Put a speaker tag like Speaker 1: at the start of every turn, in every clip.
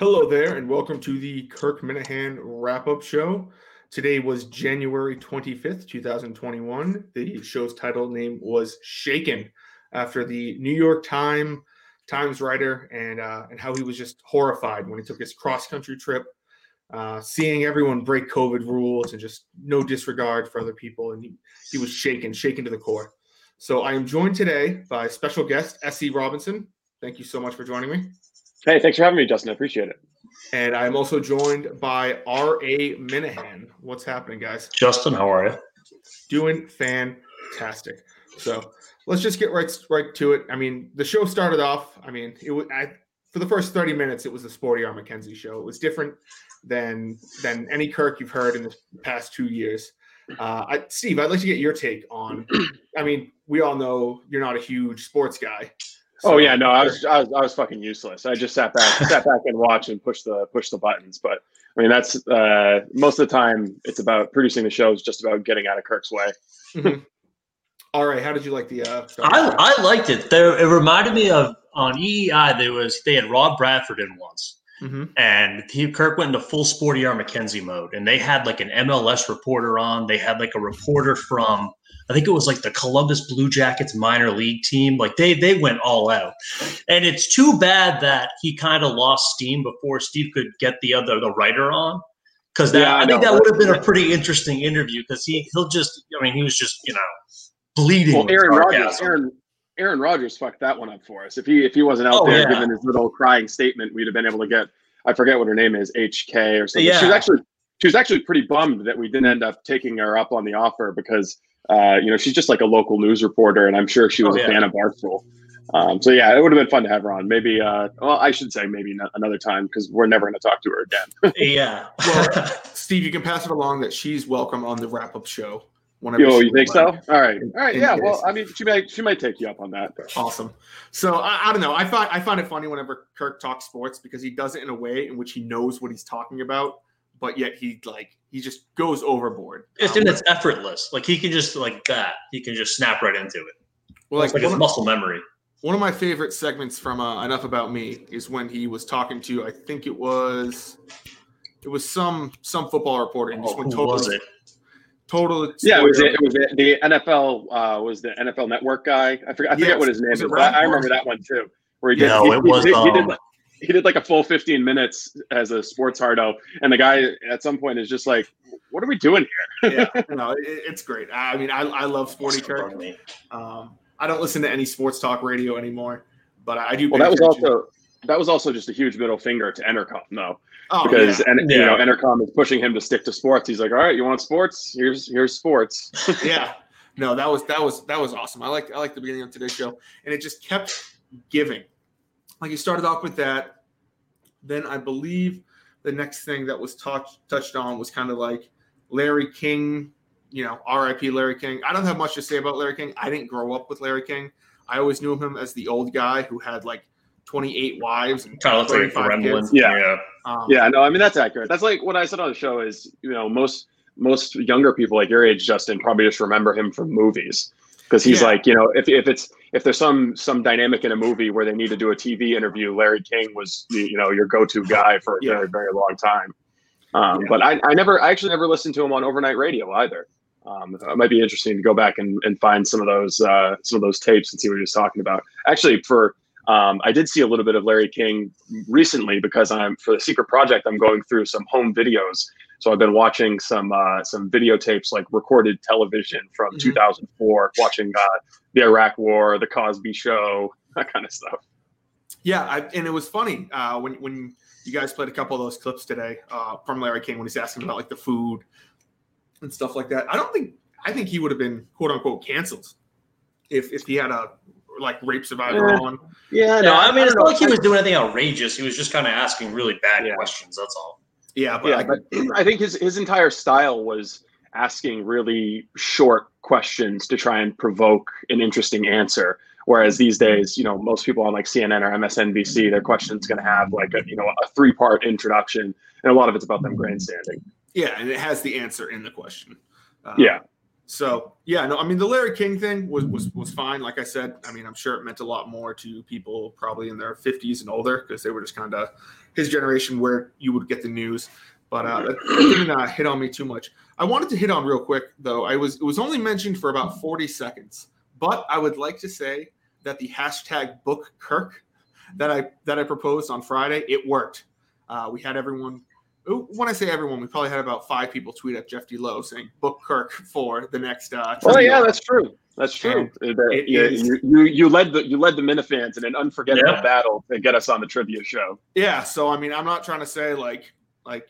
Speaker 1: Hello there, and welcome to the Kirk Minihane wrap up show. Today was January 25th, 2021. The show's title name was Shaken after the New York Times Times writer and uh, and how he was just horrified when he took his cross country trip, uh, seeing everyone break COVID rules and just no disregard for other people, and he, he was shaken, shaken to the core. So I am joined today by special guest S.E. Robinson. Thank you so much for joining me.
Speaker 2: Hey, thanks for having me, Justin. I appreciate it.
Speaker 1: And I'm also joined by R.A. Minahan. What's happening, guys?
Speaker 3: Justin, how are you?
Speaker 1: Doing fantastic. So let's just get right right to it. I mean, the show started off. I mean, it was I, for the first 30 minutes. It was the Sporty R. McKenzie show. It was different than than any Kirk you've heard in the past two years. Uh, I, Steve, I'd like to get your take on. I mean, we all know you're not a huge sports guy,
Speaker 2: so, oh yeah, no, I was, I was I was fucking useless. I just sat back, sat back and watched and push the push the buttons. But I mean, that's uh, most of the time. It's about producing the show. Is just about getting out of Kirk's way.
Speaker 1: Mm-hmm. All right, how did you like the? Uh,
Speaker 3: I I liked it. There, it reminded me of on EEI. There was they had Rob Bradford in once. Mm-hmm. And he, Kirk went into full sporty R McKenzie mode, and they had like an MLS reporter on. They had like a reporter from I think it was like the Columbus Blue Jackets minor league team. Like they they went all out, and it's too bad that he kind of lost steam before Steve could get the other the writer on. Because yeah, I, I think that would have been a pretty interesting interview. Because he he'll just I mean he was just you know bleeding.
Speaker 2: Well, Aaron Rodgers, Aaron Aaron Rodgers fucked that one up for us. If he if he wasn't out oh, there yeah. giving his little crying statement, we'd have been able to get I forget what her name is, HK or something. Yeah. She was actually she was actually pretty bummed that we didn't end up taking her up on the offer because uh, you know, she's just like a local news reporter, and I'm sure she was oh, yeah. a fan of Barstool. Um, so yeah, it would have been fun to have her on. Maybe, uh, well, I should say maybe another time because we're never going to talk to her again.
Speaker 3: yeah.
Speaker 1: Well, Steve, you can pass it along that she's welcome on the wrap up show.
Speaker 2: Whenever Yo, you think so? All right, all right, yeah. Well, I mean, she might she might take you up on that.
Speaker 1: Awesome. So I, I don't know. I find I find it funny whenever Kirk talks sports because he does it in a way in which he knows what he's talking about but yet he like he just goes overboard.
Speaker 3: It's um, and it's effortless. Like he can just like that. He can just snap right into it. Well, like, like his muscle memory.
Speaker 1: One of my favorite segments from uh, Enough About Me is when he was talking to I think it was it was some some football reporter and just oh, went totally was it? Total.
Speaker 2: Yeah, it was, it, it was the NFL uh, was the NFL Network guy. I forget, I forget yes. what his name is. I, I remember that one too.
Speaker 3: Where he did, no, he, it was. He, um, he did,
Speaker 2: he did like a full 15 minutes as a sports hardo and the guy at some point is just like what are we doing
Speaker 1: here? Yeah no it, it's great. I mean i, I love sporty kirk um, i don't listen to any sports talk radio anymore but i do
Speaker 2: well that was also that was also just a huge middle finger to entercom though. Oh, because yeah. and you yeah. know entercom is pushing him to stick to sports. He's like all right you want sports? Here's here's sports.
Speaker 1: Yeah. No that was that was that was awesome. I like i like the beginning of today's show and it just kept giving like he started off with that. Then I believe the next thing that was touched touched on was kind of like Larry King, you know, RIP Larry King. I don't have much to say about Larry King. I didn't grow up with Larry King. I always knew him as the old guy who had like 28 wives and
Speaker 3: kind of like kids.
Speaker 2: Yeah. Yeah. Um, yeah. No, I mean, that's accurate. That's like what I said on the show is, you know, most, most younger people like your age, Justin, probably just remember him from movies because he's yeah. like you know if, if it's if there's some some dynamic in a movie where they need to do a tv interview larry king was you know your go-to guy for a yeah. very very long time um, yeah. but I, I never i actually never listened to him on overnight radio either um, it might be interesting to go back and, and find some of those uh, some of those tapes and see what he was talking about actually for um, I did see a little bit of Larry King recently because I'm for the secret project. I'm going through some home videos, so I've been watching some uh, some videotapes like recorded television from mm-hmm. 2004, watching uh, the Iraq War, the Cosby Show, that kind of stuff.
Speaker 1: Yeah, I, and it was funny uh, when when you guys played a couple of those clips today uh, from Larry King when he's asking about like the food and stuff like that. I don't think I think he would have been quote unquote canceled if if he had a like rape survivor
Speaker 2: yeah.
Speaker 1: on.
Speaker 3: Yeah, no, I mean, it's not like he was doing anything outrageous. He was just kind of asking really bad yeah. questions. That's all.
Speaker 1: Yeah, but,
Speaker 2: yeah,
Speaker 1: I,
Speaker 2: but I think his his entire style was asking really short questions to try and provoke an interesting answer. Whereas these days, you know, most people on like CNN or MSNBC, their question's going to have like a you know a three part introduction, and a lot of it's about them grandstanding.
Speaker 1: Yeah, and it has the answer in the question.
Speaker 2: Uh, yeah.
Speaker 1: So yeah, no, I mean the Larry King thing was was was fine. Like I said, I mean I'm sure it meant a lot more to people probably in their 50s and older because they were just kind of his generation where you would get the news. But uh, that didn't uh, hit on me too much. I wanted to hit on real quick though. I was it was only mentioned for about 40 seconds, but I would like to say that the hashtag Book Kirk that I that I proposed on Friday it worked. Uh, we had everyone when I say everyone, we probably had about five people tweet at Jeff D. Lowe saying "book Kirk" for the next. Uh,
Speaker 2: oh yeah, that's true. That's true. It, yeah, you, you, you led the you led the Minifans in an unforgettable yeah. battle to get us on the trivia show.
Speaker 1: Yeah, so I mean, I'm not trying to say like like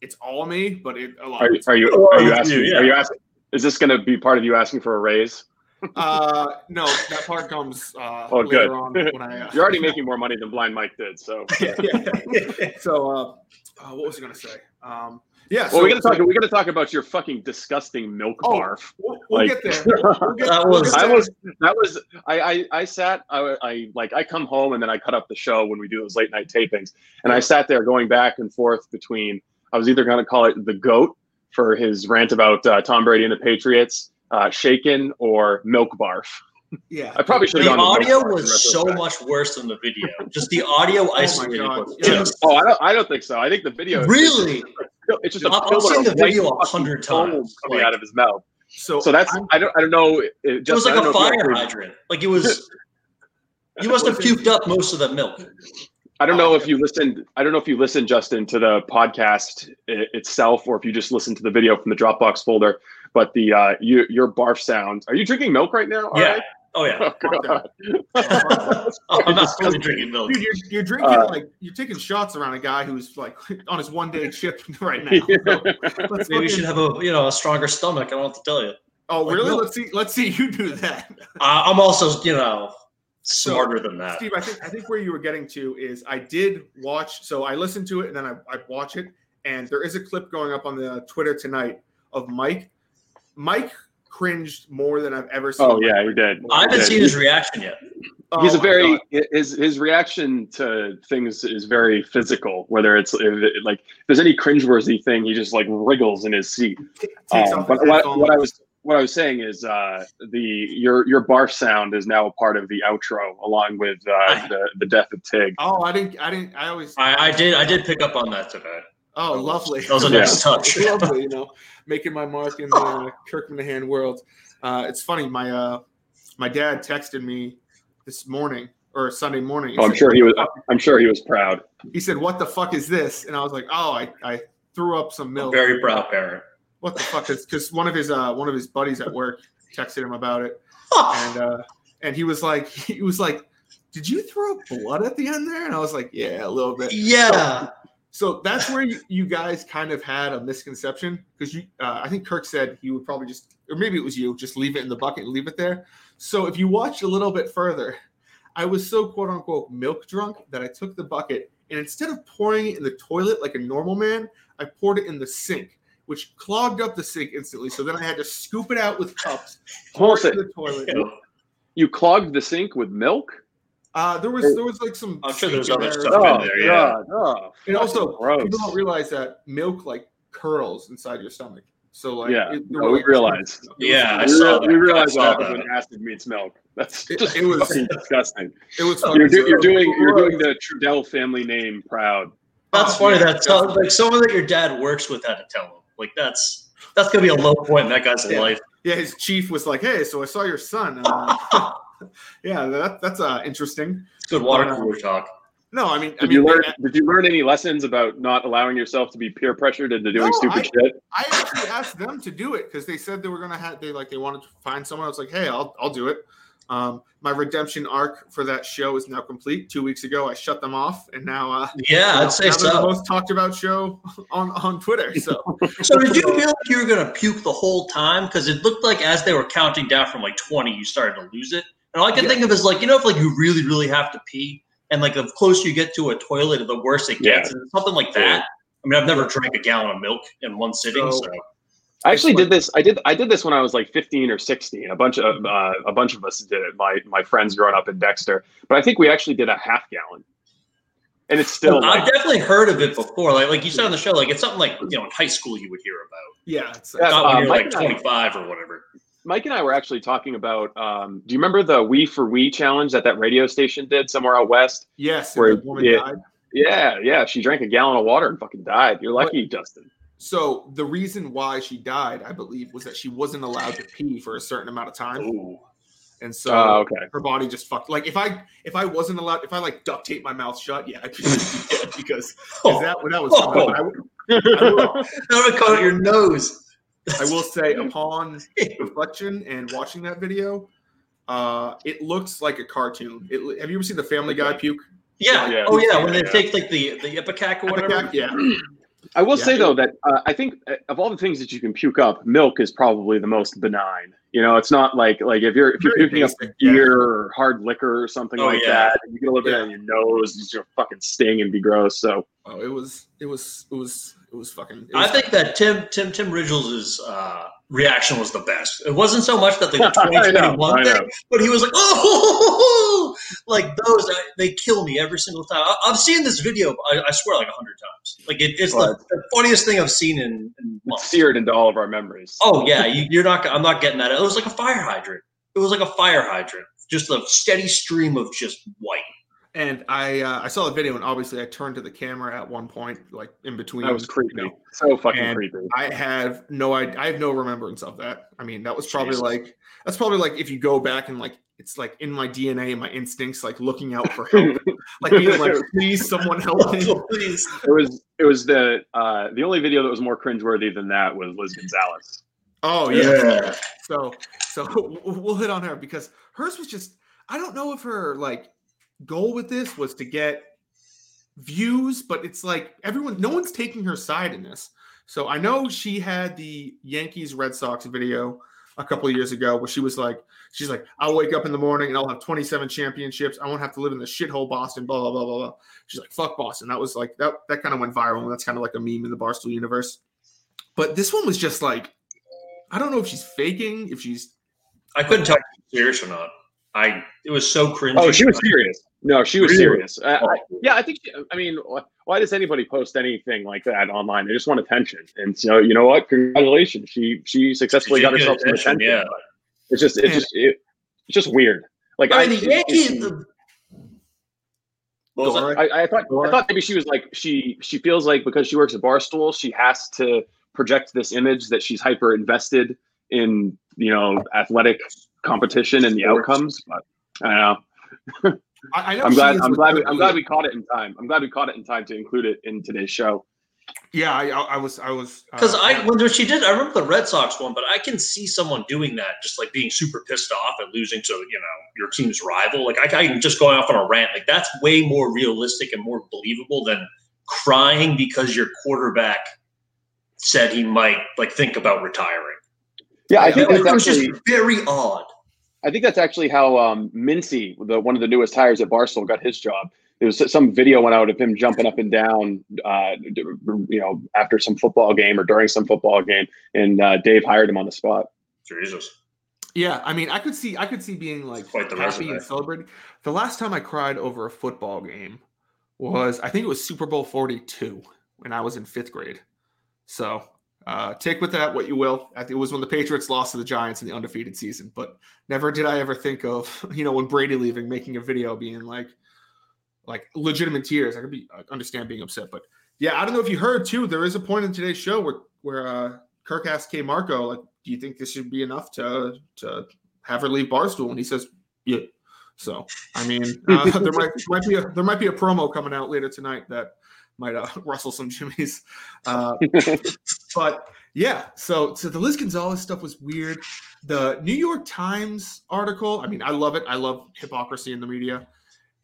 Speaker 1: it's all me, but it a lot.
Speaker 2: Are, are you are you asking? Yeah. Are you asking? Is this going to be part of you asking for a raise?
Speaker 1: Uh, no, that part comes uh, oh, later good. on when I.
Speaker 2: Uh, You're already making more money than Blind Mike did, so.
Speaker 1: yeah. So, uh, uh, what was I going to say? Um, yeah.
Speaker 2: Well, so, we got to talk. So, we got to talk about your fucking disgusting milk oh, barf.
Speaker 1: We'll, we'll like, get there. We'll get, that was.
Speaker 2: I was. That was. I. I. I sat. I, I. Like. I come home and then I cut up the show when we do those late night tapings, and I sat there going back and forth between. I was either going to call it the goat for his rant about uh, Tom Brady and the Patriots, uh, shaken or milk barf.
Speaker 1: Yeah,
Speaker 2: I probably should.
Speaker 3: Have the audio was so much worse than the video. Just the audio oh isolated.
Speaker 2: Oh, just, oh, I don't. I don't think so. I think the video.
Speaker 3: Really?
Speaker 2: It's just.
Speaker 3: I've, I've seen the video a hundred times
Speaker 2: coming like, out of his mouth. So, so that's. I'm, I don't. I don't know. It,
Speaker 3: just, it was like a fire hydrant. Like it was. You must have puked up most of the milk.
Speaker 2: I don't know if you listened. I don't know if you listened, Justin, to the podcast itself, or if you just listened to the video from the Dropbox folder. But the uh, you, your barf sound. Are you drinking milk right now?
Speaker 3: Yeah. Right? Oh yeah. Oh, I'm not really drinking milk.
Speaker 1: Dude, you're, you're drinking uh, like you're taking shots around a guy who's like on his one day trip right now.
Speaker 3: So Maybe you should have a you know a stronger stomach. I don't know what to tell you.
Speaker 1: Oh like, really? Let's see. Let's see you do that.
Speaker 3: Uh, I'm also you know smarter so, than that.
Speaker 1: Steve, I think I think where you were getting to is I did watch. So I listened to it and then I, I watch it, and there is a clip going up on the Twitter tonight of Mike. Mike cringed more than I've ever seen.
Speaker 2: Oh yeah, he did.
Speaker 3: I haven't
Speaker 2: did.
Speaker 3: seen his reaction yet.
Speaker 2: He's oh, a very his his reaction to things is very physical. Whether it's if it, like if there's any cringeworthy thing, he just like wriggles in his seat. Um, but what, what I was what I was saying is uh, the your your barf sound is now a part of the outro, along with uh, the the death of Tig.
Speaker 1: Oh, I didn't, I didn't, I always.
Speaker 3: I, I did, I did pick up on that today.
Speaker 1: Oh, lovely.
Speaker 3: That was a nice touch.
Speaker 1: lovely, you know, making my mark in the Kirk Minihane world. Uh, it's funny. My uh, my dad texted me this morning or Sunday morning.
Speaker 2: Oh, I'm sure he was. I'm sure he was proud.
Speaker 1: He said, "What the fuck is this?" And I was like, "Oh, I, I threw up some milk."
Speaker 3: very proud parent
Speaker 1: what the fuck is because one of his uh one of his buddies at work texted him about it and uh and he was like he was like did you throw blood at the end there and i was like yeah a little bit
Speaker 3: yeah
Speaker 1: so, so that's where you, you, guys kind of had a misconception because you uh, i think kirk said he would probably just or maybe it was you just leave it in the bucket and leave it there so if you watch a little bit further i was so quote unquote milk drunk that i took the bucket and instead of pouring it in the toilet like a normal man i poured it in the sink which clogged up the sink instantly. So then I had to scoop it out with cups, pour it in the toilet.
Speaker 2: You clogged the sink with milk?
Speaker 1: Uh, there was there was like some.
Speaker 3: I'm sure there's other there. stuff oh, in there. Yeah.
Speaker 1: Oh, and also, gross. people don't realize that milk like curls inside your stomach. So like,
Speaker 2: yeah, it, no, we realize.
Speaker 3: Yeah, I saw
Speaker 2: that. We realized what happens when acid meets milk. That's
Speaker 1: it,
Speaker 2: just
Speaker 1: it was
Speaker 2: disgusting.
Speaker 1: It was.
Speaker 2: You're, do, you're, doing you're doing the Trudell family name proud.
Speaker 3: That's funny. Yeah, that tell, like someone that your dad works with had to tell him. Like that's that's gonna be a low point in that guy's
Speaker 1: yeah.
Speaker 3: life.
Speaker 1: Yeah, his chief was like, "Hey, so I saw your son." Yeah, that, that's uh, interesting.
Speaker 3: Good water uh, cooler talk.
Speaker 1: No, I mean,
Speaker 2: did
Speaker 1: I mean,
Speaker 2: you learn? did you learn any lessons about not allowing yourself to be peer pressured into doing no, stupid
Speaker 1: I,
Speaker 2: shit?
Speaker 1: I actually asked them to do it because they said they were gonna have. They like they wanted to find someone. I was like, hey, I'll I'll do it. Um, my redemption arc for that show is now complete. Two weeks ago, I shut them off, and now, uh,
Speaker 3: yeah, I'd say so.
Speaker 1: The most talked about show on on Twitter. So,
Speaker 3: so did you feel like you were gonna puke the whole time? Because it looked like as they were counting down from like twenty, you started to lose it. And all I can yeah. think of is like you know if like you really really have to pee, and like the closer you get to a toilet, the worse it gets, yeah. and something like that. I mean, I've never drank a gallon of milk in one sitting, so. so.
Speaker 2: I actually did this. I did. I did this when I was like 15 or 16. A bunch of uh, a bunch of us did it. My my friends growing up in Dexter. But I think we actually did a half gallon. and it's still.
Speaker 3: I've definitely heard of it before. Like like you said on the show, like it's something like you know in high school you would hear about.
Speaker 1: Yeah, it's,
Speaker 2: Yeah,
Speaker 3: Not
Speaker 2: uh,
Speaker 3: when you're
Speaker 2: Mike
Speaker 3: like
Speaker 2: and I-
Speaker 3: 25 or whatever.
Speaker 2: Mike and I were actually talking about. Um, do you remember the "We for We" challenge that that radio station did somewhere out west?
Speaker 1: yes.
Speaker 2: Where-
Speaker 1: the woman
Speaker 2: yeah.
Speaker 1: died.
Speaker 2: Yeah, yeah. She drank a gallon of water and fucking died. You're lucky, Justin.
Speaker 1: So the reason why she died, I believe, was that she wasn't allowed to pee for a certain amount of time,
Speaker 3: Ooh.
Speaker 1: and so
Speaker 2: Oh, okay.
Speaker 1: her body just fucked. Like if I if I wasn't allowed, if I like duct tape my mouth shut, yeah, I'd be dead because 'cause
Speaker 3: Oh,
Speaker 1: that that was.
Speaker 3: Oh.
Speaker 1: I, would- I will,
Speaker 3: that would come out your nose.
Speaker 1: I will say, upon reflection and watching that video, uh, it looks like a cartoon. It, have you ever seen the Family Guy puke?
Speaker 3: Yeah.
Speaker 2: Yeah.
Speaker 3: Oh yeah. When they
Speaker 2: Yeah.
Speaker 3: take like the the ipecac or whatever.
Speaker 1: Yeah,
Speaker 2: I will
Speaker 1: Yeah.
Speaker 2: say though that uh, I think uh, of all the things that you can puke up, milk is probably the most benign. You know, it's not like like if you're if you're
Speaker 1: Very
Speaker 2: puking up
Speaker 1: basic, yeah.
Speaker 2: beer or hard liquor or something
Speaker 3: Oh,
Speaker 2: like
Speaker 3: yeah.
Speaker 2: that, you get a little bit
Speaker 1: Yeah.
Speaker 2: on your nose, it's gonna fucking sting and be gross. So
Speaker 1: Oh, it was it was it was it was fucking. It
Speaker 3: I
Speaker 1: was,
Speaker 3: think that Tim Tim Tim Ridgels' uh, reaction was the best. It wasn't so much that the 2021
Speaker 2: I know.
Speaker 3: thing, but he was like, "Oh, like those I, they kill me every single time." I, I've seen this video, I, I swear, like a hundred times. Like it, it's the, the funniest thing I've seen in, in months.
Speaker 2: seared into all of our memories.
Speaker 3: Oh yeah, you, you're not. I'm not getting that. It was like a fire hydrant. It was like a fire hydrant, just a steady stream of just white.
Speaker 1: And I uh, I saw the video and obviously I turned to the camera at one point, like in between.
Speaker 2: that was creepy.
Speaker 1: you know.
Speaker 2: So fucking
Speaker 1: And
Speaker 2: creepy.
Speaker 1: I have no I, I have no remembrance of that. I mean, that was probably
Speaker 3: Jesus.
Speaker 1: like that's probably like if you go back and like it's like in my DNA and my instincts, like looking out for help, like being like, please, someone help me.
Speaker 3: Please.
Speaker 2: It was it was the uh, the only video that was more cringeworthy than that was Liz Gonzalez.
Speaker 1: Oh yeah. So so we'll we'll hit on her because hers was just I don't know if her like goal with this was to get views, but it's like everyone no one's taking her side in this. So I know she had the Yankees Red Sox video a couple of years ago where she was like she's like I'll wake up in the morning and I'll have 27 championships. I won't have to live in the shithole Boston blah blah blah blah blah. She's like fuck Boston. That was like that that kind of went viral and that's kind of like a meme in the Barstool universe. But this one was just like I don't know if she's faking, if she's
Speaker 3: I couldn't tell if she was serious or not. I it was so cringy.
Speaker 2: Oh, she was serious. No, she was
Speaker 3: Really?
Speaker 2: serious. I, I,
Speaker 3: Oh.
Speaker 2: yeah, I think. She, I mean, wh- why does anybody post anything like that online? They just want attention. And so, you know what? Congratulations, she she successfully
Speaker 3: She
Speaker 2: got herself some
Speaker 3: attention,
Speaker 2: attention.
Speaker 3: yeah.
Speaker 2: It's just, it's just, it, it's just weird. Like
Speaker 3: I mean, the
Speaker 2: it- it-
Speaker 3: Yankees. the- What was
Speaker 1: Go
Speaker 3: that?
Speaker 1: right.
Speaker 2: I, I thought I thought maybe she was like she she feels like because she works at Barstool, she has to project this image that she's hyper invested in you know athletic competition and the outcomes. But I don't know.
Speaker 1: I, I know
Speaker 2: I'm glad I'm glad we, I'm glad we caught it in time. I'm glad we caught it in time to include it in today's show.
Speaker 1: Yeah, I, I I was I was
Speaker 3: Because
Speaker 1: uh,
Speaker 3: I when she did, I remember the Red Sox one, but I can see someone doing that, just like being super pissed off at losing to you know your team's rival. Like I, I can just going off on a rant. Like that's way more realistic and more believable than crying because your quarterback said he might like think about retiring.
Speaker 2: Yeah, I think
Speaker 3: it
Speaker 2: that's
Speaker 3: was just very odd.
Speaker 2: I think that's actually how um, Mintzy, the one of the newest hires at Barstool, got his job. There was some video went out of him jumping up and down, uh, you know, after some football game or during some football game, and uh, Dave hired him on the spot.
Speaker 3: Jesus.
Speaker 1: yeah. I mean, I could see I could see being like
Speaker 3: Quite the
Speaker 1: happy
Speaker 3: resume.
Speaker 1: and celebrating. The last time I cried over a football game was I think it was Super Bowl Forty Two when I was in fifth grade. So uh, take with that what you will. It was when the Patriots lost to the Giants in the undefeated season, but never did I ever think of you know when Brady leaving, making a video being like like legitimate tears. I could be I understand being upset, but yeah, I don't know if you heard too. There is a point in today's show where where uh, Kirk asked KMarko like, "Do you think this should be enough to to have her leave Barstool?" And he says, "Yeah." So I mean, uh, there might might be a there might be a promo coming out later tonight that might uh, rustle some jimmies. Uh, but yeah, so so the Liz Gonzalez stuff was weird. The New York Times article, I mean, I love it. I love hypocrisy in the media.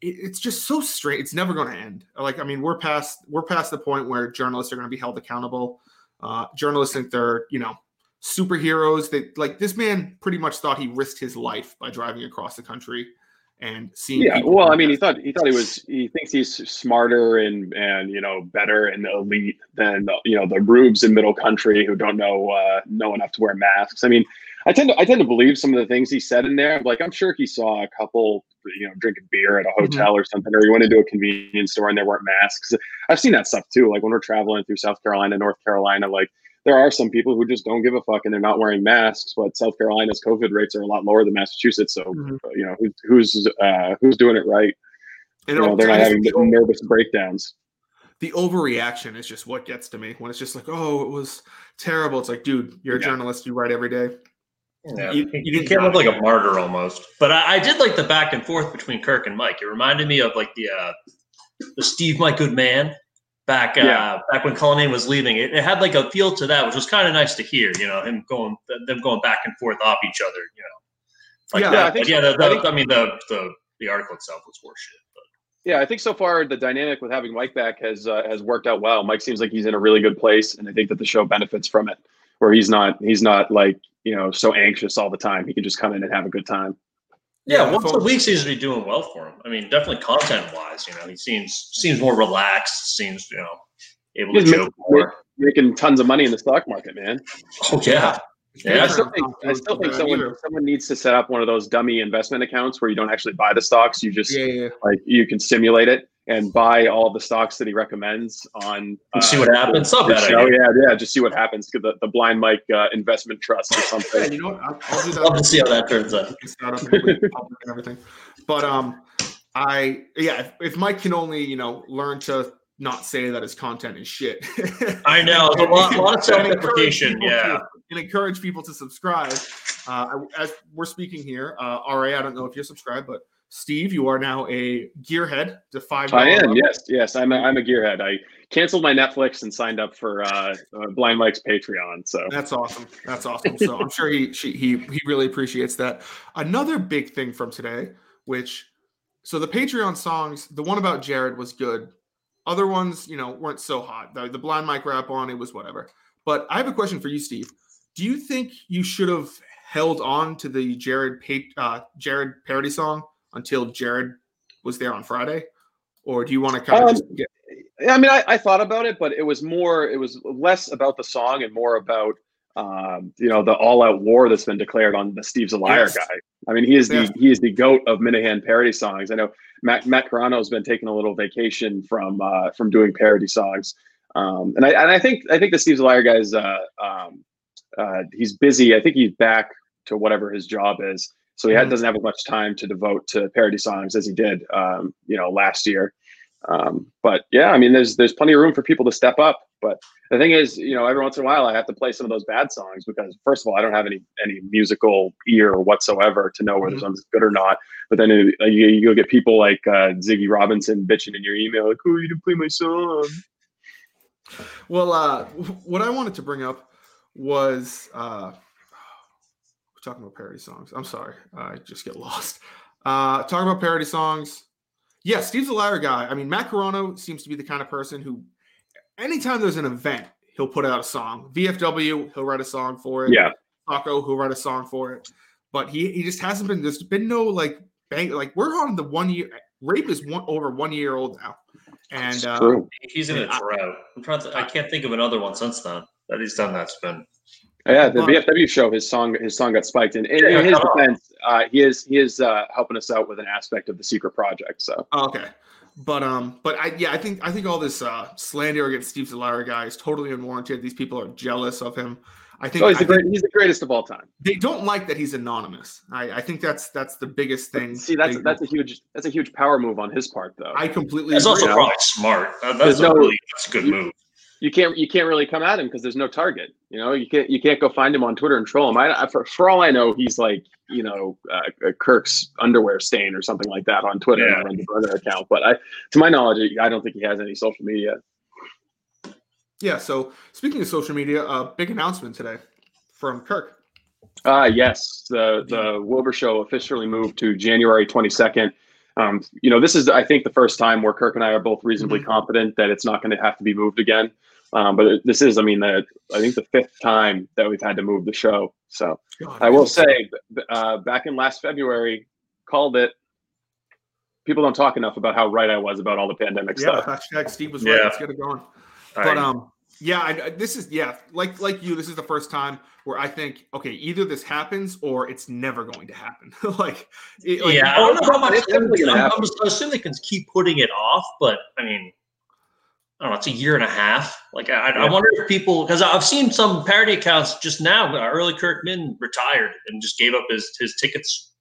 Speaker 1: It, it's just so straight. It's never going to end. Like, I mean, we're past we're past the point where journalists are going to be held accountable. Uh, journalists think they're you know superheroes. They like this man pretty much thought he risked his life by driving across the country and seeing.
Speaker 2: Yeah, well, I mean, he thought he thought he was he thinks he's smarter and and you know better and elite than the, you know the rubes in middle country who don't know uh, know enough to wear masks. I mean, I tend to I tend to believe some of the things he said in there. Like I'm sure he saw a couple, you know, drinking beer at a mm-hmm. hotel mm-hmm. or something, or he went into a convenience store and there weren't masks. I've seen that stuff too. Like when we're traveling through South Carolina, North Carolina, like there are some people who just don't give a fuck and they're not wearing masks. But South Carolina's COVID rates are a lot lower than Massachusetts, so mm-hmm. you know who, who's uh, who's doing it right. You know, they're not having nervous breakdowns
Speaker 1: the overreaction is just what gets to me when it's just like, oh, it was terrible. It's like, dude, you're a yeah. journalist. You write every day.
Speaker 3: Yeah, you, you, you can't look like a martyr almost. But I, I, did like the back and forth between Kirk and Mike. It reminded me of like the uh, the Steve My Good Back uh, yeah. back when Cullinane was leaving. It, it, had like a feel to that, which was kind of nice to hear. You know, him going them going back and forth off each other. You know, like yeah, that. I think, yeah. The, the, I, think, I mean, the the the article itself was horseshit.
Speaker 2: Yeah, I think so far the dynamic with having Mike back has uh, has worked out well. Mike seems like he's in a really good place, and I think that the show benefits from it. Where he's not he's not like you know so anxious all the time. He can just come in and have a good time.
Speaker 3: Yeah, once a week seems to be doing well for him. I mean, definitely content wise, you know, he seems seems more relaxed. Seems you know able he's to joke more.
Speaker 2: Making tons of money in the stock market, man.
Speaker 3: Oh yeah.
Speaker 2: Yeah, I still think I still think someone someone needs to set up one of those dummy investment accounts where you don't actually buy the stocks. You just yeah, yeah. like you can simulate it and buy all the stocks that he recommends on.
Speaker 3: Uh, see what happens. Oh
Speaker 2: yeah, yeah, just see what happens. The the Blind Mike uh, Investment Trust or something.
Speaker 1: yeah, you know what? I'll, I'll do that.
Speaker 3: Love to see how that turns out.
Speaker 1: and everything, but um, I yeah, if, if Mike can only you know learn to not say that his content is shit.
Speaker 3: I know a lot, a lot of self-deprecation. Yeah,
Speaker 1: and encourage people to subscribe. Uh, as we're speaking here, uh, RA, I don't know if you're subscribed, but Steve, you are now a gearhead to five.
Speaker 2: I am. Level. Yes, yes, I'm. A, I'm a gearhead. I canceled my Netflix and signed up for uh, uh, Blind Mike's Patreon. So
Speaker 1: that's awesome. That's awesome. So I'm sure he she, he he really appreciates that. Another big thing from today, which so the Patreon songs, the one about Jared was good. Other ones, you know, weren't so hot. The, the Blind Mike rap on it was whatever. But I have a question for you, Steve. Do you think you should have held on to the Jared uh, Jared parody song until Jared was there on Friday, or do you want to kind of um, get?
Speaker 2: I mean, I, I, thought about it, but it was more, it was less about the song and more about, um, you know, the all-out war that's been declared on the Steve's a liar yes. guy. I mean, he is the he is the goat of Minihane parody songs. I know Matt Matt Carano has been taking a little vacation from uh, from doing parody songs, um, and I and I think I think the Steve's a liar guy is uh, um, uh, he's busy. I think he's back to whatever his job is. So he mm-hmm. doesn't have as much time to devote to parody songs as he did, um, you know, last year. Um, but yeah, I mean, there's there's plenty of room for people to step up. But the thing is, you know, every once in a while I have to play some of those bad songs because first of all, I don't have any any musical ear whatsoever to know whether mm-hmm. something's good or not. But then it, you you get people like uh, Ziggy Robinson bitching in your email like, "Oh, you didn't play my song."
Speaker 1: Well, uh, what I wanted to bring up was uh, talking about parody songs. I'm sorry, I just get lost. Uh, talking about parody songs. Yeah, Steve's a liar guy. I mean, Matt Carano seems to be the kind of person who, anytime there's an event, he'll put out a song. VFW, he'll write a song for it.
Speaker 2: Yeah.
Speaker 1: Taco, he'll write a song for it. But he he just hasn't been. There's been no like bang. Like we're on the one year. Rape is one over one year old now, and uh,
Speaker 3: he's in a drought. I'm trying to. I can't think of another one since then that he's done. That's been
Speaker 2: yeah, the VFW show, his song, his song got spiked, and in, in his defense, uh, he is he is uh, helping us out with an aspect of the secret project. So
Speaker 1: oh, okay, but um, but I yeah, I think I think all this uh, slander against Steve's a liar guy is totally unwarranted. These people are jealous of him. I think,
Speaker 2: oh, he's,
Speaker 1: the
Speaker 2: great, he's the greatest of all time.
Speaker 1: They don't like that he's anonymous. I, I think that's that's the biggest thing.
Speaker 2: See, that's that's a huge that's a huge power move on his part, though.
Speaker 1: I completely.
Speaker 3: That's
Speaker 1: agree.
Speaker 3: also probably smart. That's a no, really that's a good move
Speaker 2: you can't you can't really come at him because there's no target. You know, you can't you can't go find him on Twitter and troll him. I, for, for all I know, he's like you know uh, Kirk's underwear stain or something like that on Twitter yeah. on the brother account. But I, to my knowledge, I don't think he has any social media.
Speaker 1: Yeah. So speaking of social media, a uh, big announcement today from Kirk.
Speaker 2: Ah, uh, yes, the the Wilbur Show officially moved to January twenty second. Um, you know, this is I think the first time where Kirk and I are both reasonably mm-hmm. confident that it's not going to have to be moved again. Um, but this is, I mean, the, I think the fifth time that we've had to move the show. So God, I will say, uh, back in last February, called it. People don't talk enough about how right I was about all the pandemic
Speaker 1: yeah,
Speaker 2: stuff.
Speaker 1: Hashtag Steve was right. Yeah. Let's get it going. But um, Yeah, I, this is yeah, like like you. This is the first time where I think, okay, either this happens or it's never going to happen. like,
Speaker 3: it, like, yeah, I don't know how much. I'm, I'm, I'm assuming they can keep putting it off, but I mean, I don't know, it's a year and a half. Like, I, yeah. I wonder if people, because I've seen some parody accounts just now. Early Kirkman retired and just gave up his his tickets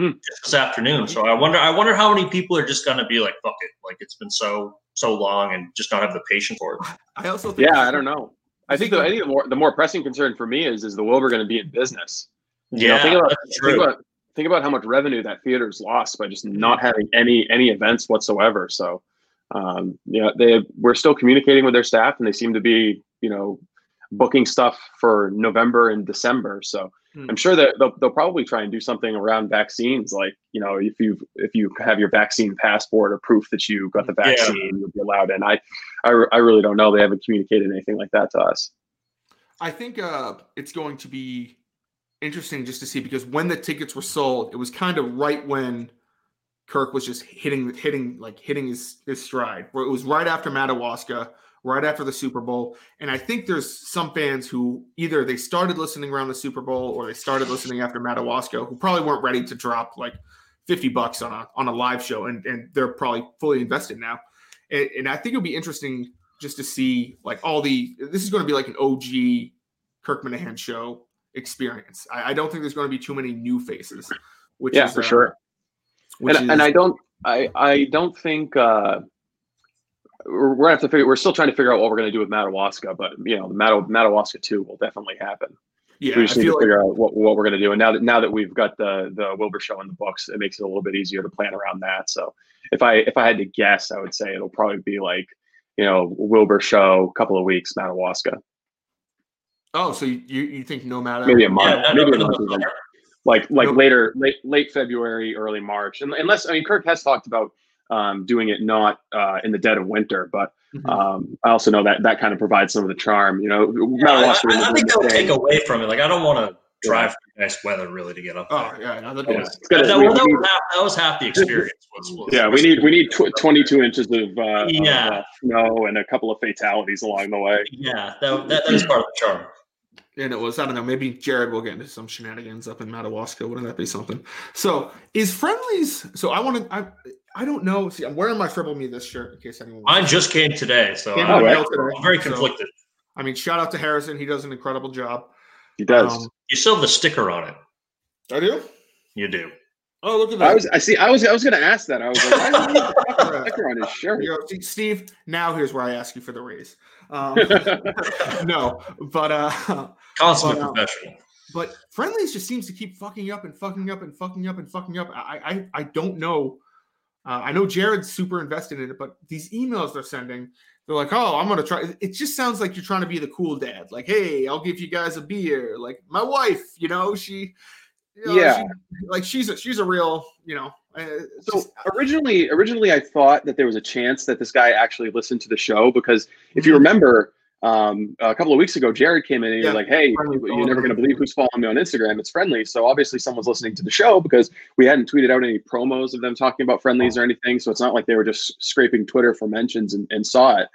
Speaker 3: hmm. this afternoon. So I wonder, I wonder how many people are just going to be like, fuck it, like it's been so so long and just not have the patience for it.
Speaker 1: I also think
Speaker 2: yeah, I don't know. I think the, I think the more the more pressing concern for me is is the Wilbur going to be in business?
Speaker 3: Yeah, know,
Speaker 2: think about, think about think about how much revenue that theater's lost by just not having any any events whatsoever. So um, you know, they we're still communicating with their staff, and they seem to be, you know, booking stuff for November and December. So hmm. I'm sure that they'll, they'll probably try and do something around vaccines, like you know, if you if you have your vaccine passport or proof that you got the vaccine, yeah. you'll be allowed in. I, I I really don't know. They haven't communicated anything like that to us.
Speaker 1: I think uh, it's going to be interesting just to see because when the tickets were sold, it was kind of right when Kirk was just hitting, hitting, like hitting his his stride. Where it was right after Madawaska, right after the Super Bowl, and I think there's some fans who either they started listening around the Super Bowl or they started listening after Madawaska, who probably weren't ready to drop like fifty bucks on a on a live show, and and they're probably fully invested now. And, and I think it'll be interesting just to see like all the. This is going to be like an OG Kirk Minihane show experience. I, I don't think there's going to be too many new faces. Which
Speaker 2: yeah,
Speaker 1: is,
Speaker 2: for uh, sure and, is, and I don't I I don't think uh, we're gonna have to figure. We're still trying to figure out what we're gonna do with Madawaska, but you know, the Mad- Madawaska two will definitely happen. Yeah, we just I need to figure like, out what, what we're gonna do. And now that now that we've got the the Wilbur show in the books, it makes it a little bit easier to plan around that. So if I if I had to guess, I would say it'll probably be like you know Wilbur show, couple of weeks, Madawaska.
Speaker 1: Oh, so you you think no matter
Speaker 2: maybe a month, yeah, maybe a month like like nope. later late late February, early March, and unless I mean Kirk has talked about um, doing it not uh, in the dead of winter, but mm-hmm. um, I also know that that kind of provides some of the charm. You know,
Speaker 3: yeah, I, I, I think they'll take away from it. Like I don't want to drive yeah. nice weather really to get up.
Speaker 1: Oh yeah, no,
Speaker 3: yeah. That, that, well, that, was half, that, was half, the experience. Was,
Speaker 2: was, yeah, we need we need tw- 22 inches of uh, yeah of, uh, snow and a couple of fatalities along the way.
Speaker 3: Yeah, that, that, that is part of the charm
Speaker 1: and it was I don't know maybe Jared will get into some shenanigans up in Madawaska. Wouldn't that be something? So is friendlies? So I want to I I don't know. See, I'm wearing my triple me this shirt in case anyone.
Speaker 3: Mine just came today, so came I'm, today. I'm, very conflicted. So,
Speaker 1: I mean, shout out to Harrison. He does an incredible job.
Speaker 2: He does. Um,
Speaker 3: you still have the sticker on it.
Speaker 1: I do.
Speaker 3: You do.
Speaker 1: Oh, look at that!
Speaker 2: I was, I see. I was, I was going to ask that. I was like, why is he sticker on his shirt?
Speaker 1: You know, Steve, now here's where I ask you for the raise. Um, no, but uh,
Speaker 3: consummate but, uh, professional.
Speaker 1: But friendlies just seems to keep fucking up and fucking up and fucking up and fucking up. I I, I don't know. Uh, I know Jared's super invested in it, but these emails they're sending, they're like, "Oh, I'm gonna try." It just sounds like you're trying to be the cool dad. Like, "Hey, I'll give you guys a beer." Like my wife, you know, she, you know,
Speaker 2: yeah,
Speaker 1: she, like she's a she's a real, you know,
Speaker 2: uh, so originally, originally I thought that there was a chance that this guy actually listened to the show because if you mm-hmm. remember, um, a couple of weeks ago, Jared came in and he yeah, was like, "Hey, you're never going to believe who's following me on Instagram. It's friendly." So obviously, someone's listening to the show because we hadn't tweeted out any promos of them talking about friendlies or anything. So it's not like they were just scraping Twitter for mentions and, and saw it.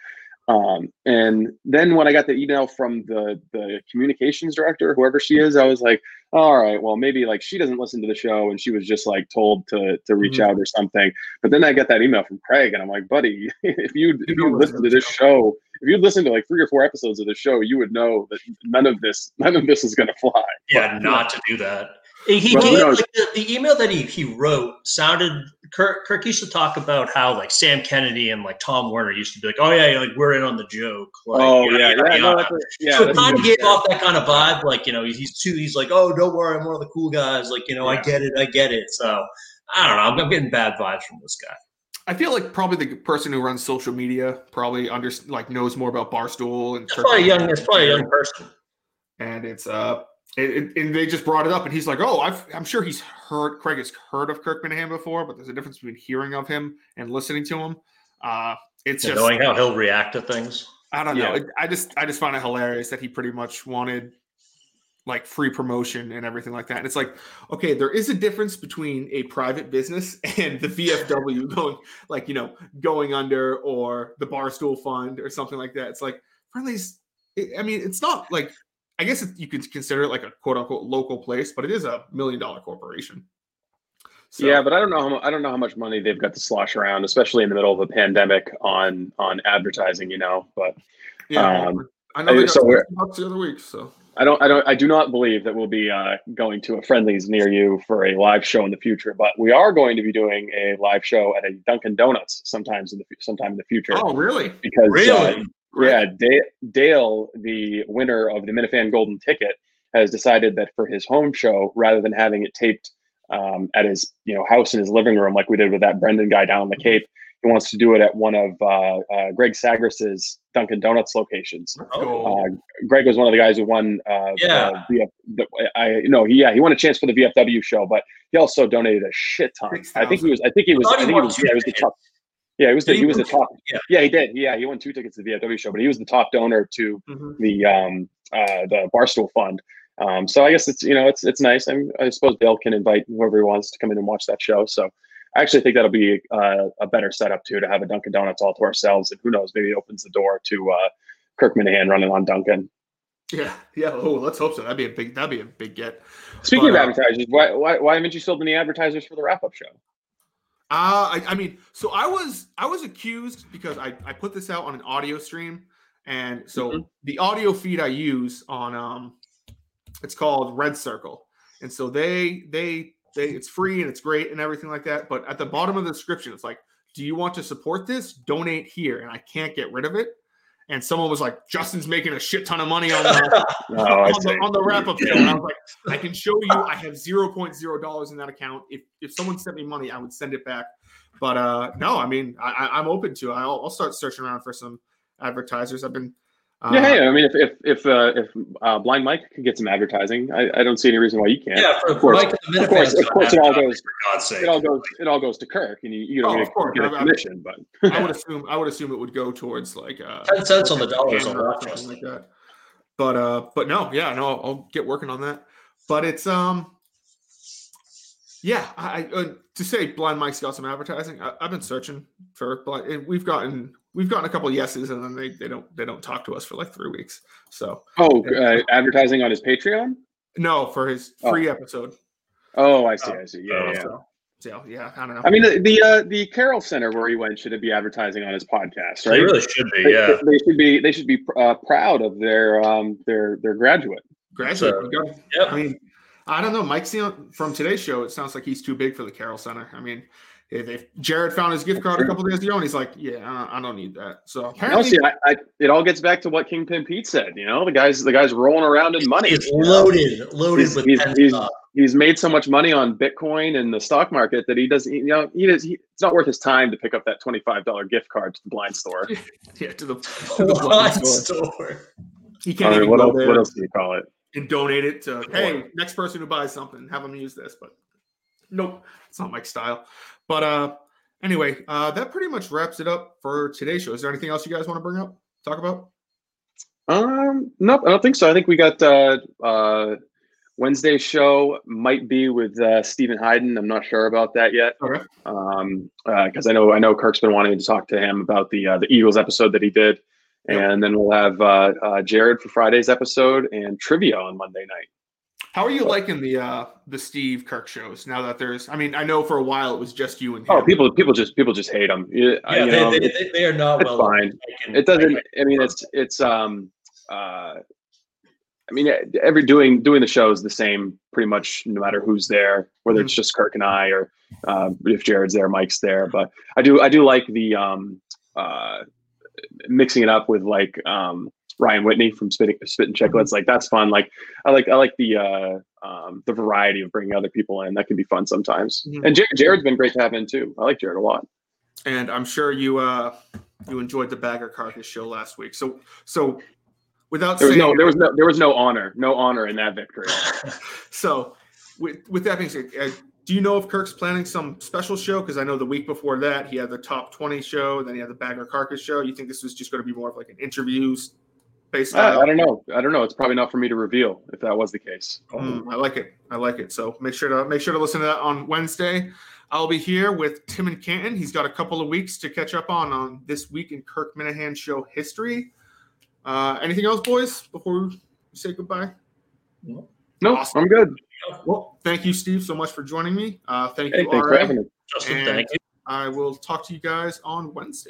Speaker 2: Um, and then when I got the email from the the communications director, whoever she is, I was like, all right, well maybe like she doesn't listen to the show and she was just like told to to reach mm-hmm. out or something. But then I got that email from Craig and I'm like, buddy, if you if you listen to this show, if you listen to like three or four episodes of the show, you would know that none of this none of this is gonna fly.
Speaker 3: Yeah, but, not to do that. He well, gave, like, the, the, email that he, he wrote sounded Kirk, Kirk used to talk about how like Sam Kennedy and like Tom Werner used to be like, oh yeah, like we're in on the joke. Like,
Speaker 2: oh yeah, yeah, yeah. No, a,
Speaker 3: yeah so kind of gave off that kind of vibe, like you know, he's too. He's like, oh, don't worry, I'm one of the cool guys. Like you know, yeah. I get it, I get it. So I don't know, I'm, I'm getting bad vibes from this guy.
Speaker 1: I feel like probably the person who runs social media probably under like knows more about Barstool and.
Speaker 3: It's probably young. It's probably a young person.
Speaker 1: And it's uh and, and, they just brought it up, and he's like, "Oh, i am sure he's heard Craig has heard of Kirk Minihane before, but there's a difference between hearing of him and listening to him. Uh, it's just
Speaker 3: knowing how he'll react to things.
Speaker 1: I don't know. I just I just find it hilarious that he pretty much wanted like free promotion and everything like that. And it's like, okay, there is a difference between a private business and the VFW going like you know going under or the Barstool Fund or something like that. It's like friendlies it, I mean, it's not like I guess it, you could consider it like a quote unquote local place, but it is a million dollar corporation.
Speaker 2: So, yeah, but I don't know how I don't know how much money they've got to slosh around, especially in the middle of a pandemic on on advertising. You know, but
Speaker 1: yeah, um, I know they so bucks the other week. So
Speaker 2: I don't I don't I do not believe that we'll be uh, going to a friendlies near you for a live show in the future, but we are going to be doing a live show at a Dunkin' Donuts sometimes in the sometime in the future.
Speaker 1: Oh, really?
Speaker 2: Because
Speaker 3: really. Uh,
Speaker 2: yeah, Dale, Dale, the winner of the Minifan Golden Ticket, has decided that for his home show, rather than having it taped um, at his you know house in his living room like we did with that Brendan guy down on the Cape. He wants to do it at one of uh, uh, Greg Sagris's Dunkin' Donuts locations. Oh. Uh, Greg was one of the guys who won. Uh,
Speaker 3: yeah,
Speaker 2: the, the, I know he yeah he won a chance for the VFW show, but he also donated a shit ton. 6, I think he was. I think he was. I, think he was. Yeah, he was the top. Yeah, he was the, he, he was the top. Yeah. yeah, he did. Yeah, he won two tickets to the VFW show, but he was the top donor to mm-hmm. the um uh the Barstool Fund. Um, so I guess it's you know it's it's nice. I, I suppose Dale can invite whoever he wants to come in and watch that show. So I actually think that'll be uh, a better setup too to have a Dunkin' Donuts all to ourselves, and who knows, maybe it opens the door to uh, Kirk Minihane running on Dunkin'.
Speaker 1: Yeah, yeah. Oh, let's hope so. That'd be a big. That'd be a big get.
Speaker 2: Speaking but, of uh, advertisers, why, why why haven't you sold any advertisers for the wrap up show?
Speaker 1: Uh, I, I mean, so I was I was accused because I I put this out on an audio stream, and so mm-hmm. the audio feed I use on um it's called RedCircle, and so they they they it's free and it's great and everything like that. But at the bottom of the description, it's like, do you want to support this? Donate here, and I can't get rid of it. And someone was like, Justin's making a shit ton of money on the, oh, on, the on the wrap up. And I was like, I can show you I have $0.0 in that account. If if someone sent me money, I would send it back. But uh no, I mean, I, am open to it. I'll, I'll start searching around for some advertisers. I've been
Speaker 2: uh, yeah, hey, I mean, if if if uh, if uh, Blind Mike could get some advertising, I, I don't see any reason why you can't.
Speaker 3: Yeah, for, of course, Mike
Speaker 2: of course, of course, it all goes. For God's sake, It all goes. It all goes to Kirk, and you, you don't oh, get, get, a commission. But
Speaker 1: I would assume I would assume it would go towards like uh,
Speaker 3: ten cents on the dollar or something
Speaker 1: like that. But uh, but no, yeah, no, I'll, I'll get working on that. But it's um, yeah, I uh, to say Blind Mike's got some advertising. I, have been searching for, but we've gotten we've gotten a couple yeses and then they, they don't they don't talk to us for like three weeks so
Speaker 2: oh uh, advertising on his patreon
Speaker 1: no for his oh. free oh. episode
Speaker 2: oh i see i see yeah, uh, yeah.
Speaker 1: So, so, yeah i don't know
Speaker 2: i mean the the, uh, the carroll center where he went should be advertising on his podcast right
Speaker 3: they really should be they, yeah
Speaker 2: they should be they should be uh, proud of their um their their graduate
Speaker 1: graduate so, yep. i mean i don't know mike from today's show it sounds like he's too big for the carroll center i mean if, if Jared found his gift card a couple days ago and he's like, yeah, I don't need that. So
Speaker 2: apparently, see, I, I, it all gets back to what Kingpin Pete said. You know, the guys, the guys rolling around in money.
Speaker 3: It's loaded, loaded he's, with
Speaker 2: he's, he's, he's, made so much money on Bitcoin and the stock market that he doesn't. You know, he does. He, it's not worth his time to pick up that twenty five dollar gift card to the blind store.
Speaker 1: yeah, to the, to the blind store. store.
Speaker 2: He can't even what go else, there. What else do you call it?
Speaker 1: And donate it to hey, next person who buys something, have them use this. But nope, it's not Mike's style. But uh Anyway, uh, that pretty much wraps it up for today's show. Is there anything else you guys want to bring up, talk about?
Speaker 2: Um, nope, I don't think so. I think we got uh, uh, Wednesday's show might be with uh, Steven Hyden. I'm not sure about that yet.
Speaker 1: Okay.
Speaker 2: Um, because uh, I know I know Kirk's been wanting to talk to him about the uh, the Eagles episode that he did, yep. And then we'll have uh, uh, Jared for Friday's episode and trivia on Monday night.
Speaker 1: How are you liking the uh the Steve Kirk shows now that there's? I mean, I know for a while it was just you and
Speaker 2: oh, him. Oh, people people just people just hate them.
Speaker 3: Yeah, yeah they, know, they, they, they, are not well.
Speaker 2: Fine. It doesn't. I mean, it's it's um uh. I mean, every doing doing the show is the same, pretty much, no matter who's there, whether mm-hmm. it's just Kirk and I, or uh, if Jared's there, Mike's there. But I do I do like the um uh mixing it up with like um Ryan Whitney from Spit, Spittin' Chiclets. Mm-hmm. Like that's fun. Like I like I like the uh, um, the variety of bringing other people in. That can be fun sometimes. Mm-hmm. And Jared, Jared's been great to have in too. I like Jared a lot.
Speaker 1: And I'm sure you uh, you enjoyed the Bagger Carcass show last week. So so without
Speaker 2: there was no there was no there was no honor no honor in that victory.
Speaker 1: so with with that being said. Do you know if Kirk's planning some special show? Because I know the week before that he had the top twenty show, then he had the Bagger Carcass show. You think this was just going to be more of like an interviews based
Speaker 2: I, I, don't know. I don't know. It's probably not for me to reveal if that was the case.
Speaker 1: Mm, I like it. I like it. So make sure to make sure to listen to that on Wednesday. I'll be here with Tim and Canton. He's got a couple of weeks to catch up on on this week in Kirk Minihane show history. Uh, anything else, boys, before we say goodbye?
Speaker 2: No, awesome. I'm good.
Speaker 1: Well, thank you, Steve, so much for joining me. Uh, thank
Speaker 2: hey,
Speaker 1: you,
Speaker 2: thanks
Speaker 1: RA.
Speaker 2: for having me.
Speaker 3: Justin,
Speaker 1: And
Speaker 3: thank you.
Speaker 1: I will talk to you guys on Wednesday.